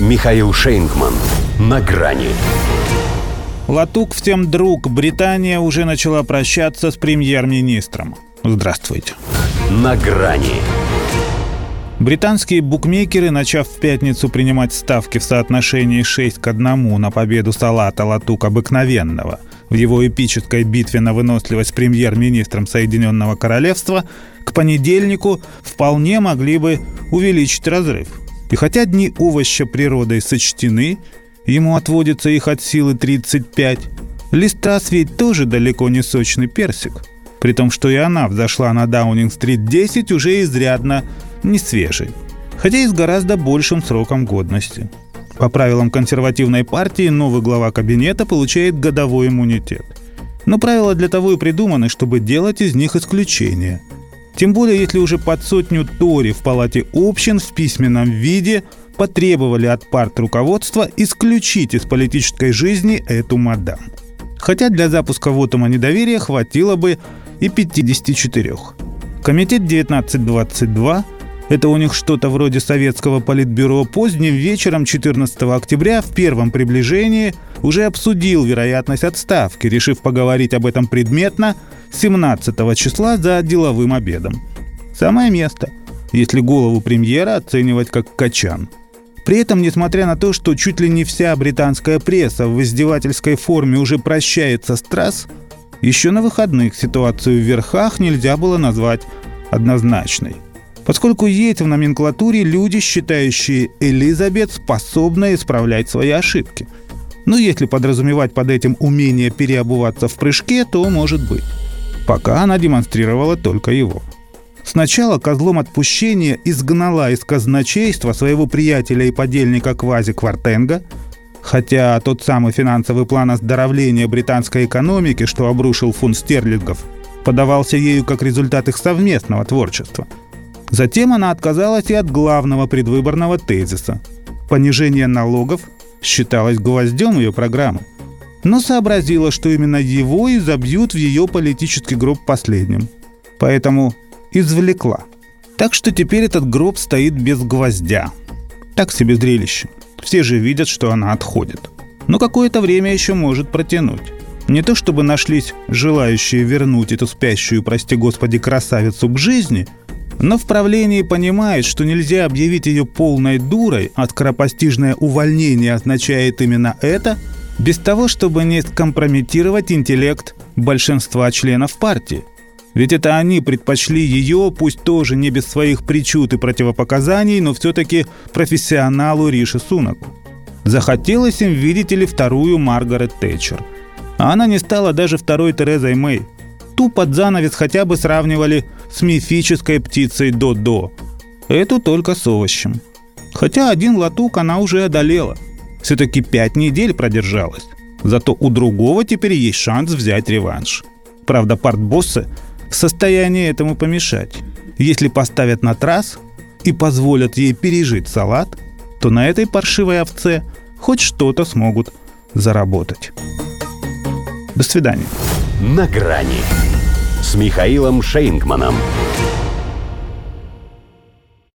Михаил Шейнгман. На грани. Латук всем друг. Британия уже начала прощаться с премьер-министром. Здравствуйте. На грани. Британские букмекеры, начав в пятницу принимать ставки в соотношении 6 к 1 на победу Салата Латук обыкновенного в его эпической битве на выносливость с премьер-министром Соединенного Королевства, к понедельнику вполне могли бы увеличить разрыв. И хотя дни овоща природой сочтены, ему отводится их от силы 35, Листрас ведь тоже далеко не сочный персик. При том, что и она взошла на Даунинг-стрит 10 уже изрядно не свежий, хотя и с гораздо большим сроком годности. По правилам консервативной партии новый глава кабинета получает годовой иммунитет. Но правила для того и придуманы, чтобы делать из них исключения. Тем более, если уже под сотню Тори в палате общин в письменном виде потребовали от парт руководства исключить из политической жизни эту мадам. Хотя для запуска вотума недоверия хватило бы и 54. Комитет 1922 это у них что-то вроде советского политбюро поздним вечером 14 октября в первом приближении уже обсудил вероятность отставки, решив поговорить об этом предметно 17 числа за деловым обедом. Самое место, если голову премьера оценивать как качан. При этом, несмотря на то, что чуть ли не вся британская пресса в издевательской форме уже прощается с трасс, еще на выходных ситуацию в верхах нельзя было назвать однозначной поскольку есть в номенклатуре люди, считающие Элизабет способной исправлять свои ошибки. Ну, если подразумевать под этим умение переобуваться в прыжке, то может быть. Пока она демонстрировала только его. Сначала козлом отпущения изгнала из казначейства своего приятеля и подельника Квази Квартенга, хотя тот самый финансовый план оздоровления британской экономики, что обрушил фунт стерлингов, подавался ею как результат их совместного творчества – Затем она отказалась и от главного предвыборного тезиса. Понижение налогов считалось гвоздем ее программы. Но сообразила, что именно его и забьют в ее политический гроб последним. Поэтому извлекла. Так что теперь этот гроб стоит без гвоздя. Так себе зрелище. Все же видят, что она отходит. Но какое-то время еще может протянуть. Не то чтобы нашлись желающие вернуть эту спящую, прости господи, красавицу к жизни – но в правлении понимает, что нельзя объявить ее полной дурой, а скоропостижное увольнение означает именно это, без того, чтобы не скомпрометировать интеллект большинства членов партии. Ведь это они предпочли ее, пусть тоже не без своих причуд и противопоказаний, но все-таки профессионалу Риши Сунаку. Захотелось им, видите ли, вторую Маргарет Тэтчер. А она не стала даже второй Терезой Мэй. Ту под занавес хотя бы сравнивали с мифической птицей Додо. Эту только с овощем. Хотя один латук она уже одолела. Все-таки пять недель продержалась. Зато у другого теперь есть шанс взять реванш. Правда, партбоссы в состоянии этому помешать. Если поставят на трасс и позволят ей пережить салат, то на этой паршивой овце хоть что-то смогут заработать. До свидания. На грани с Михаилом Шейнгманом.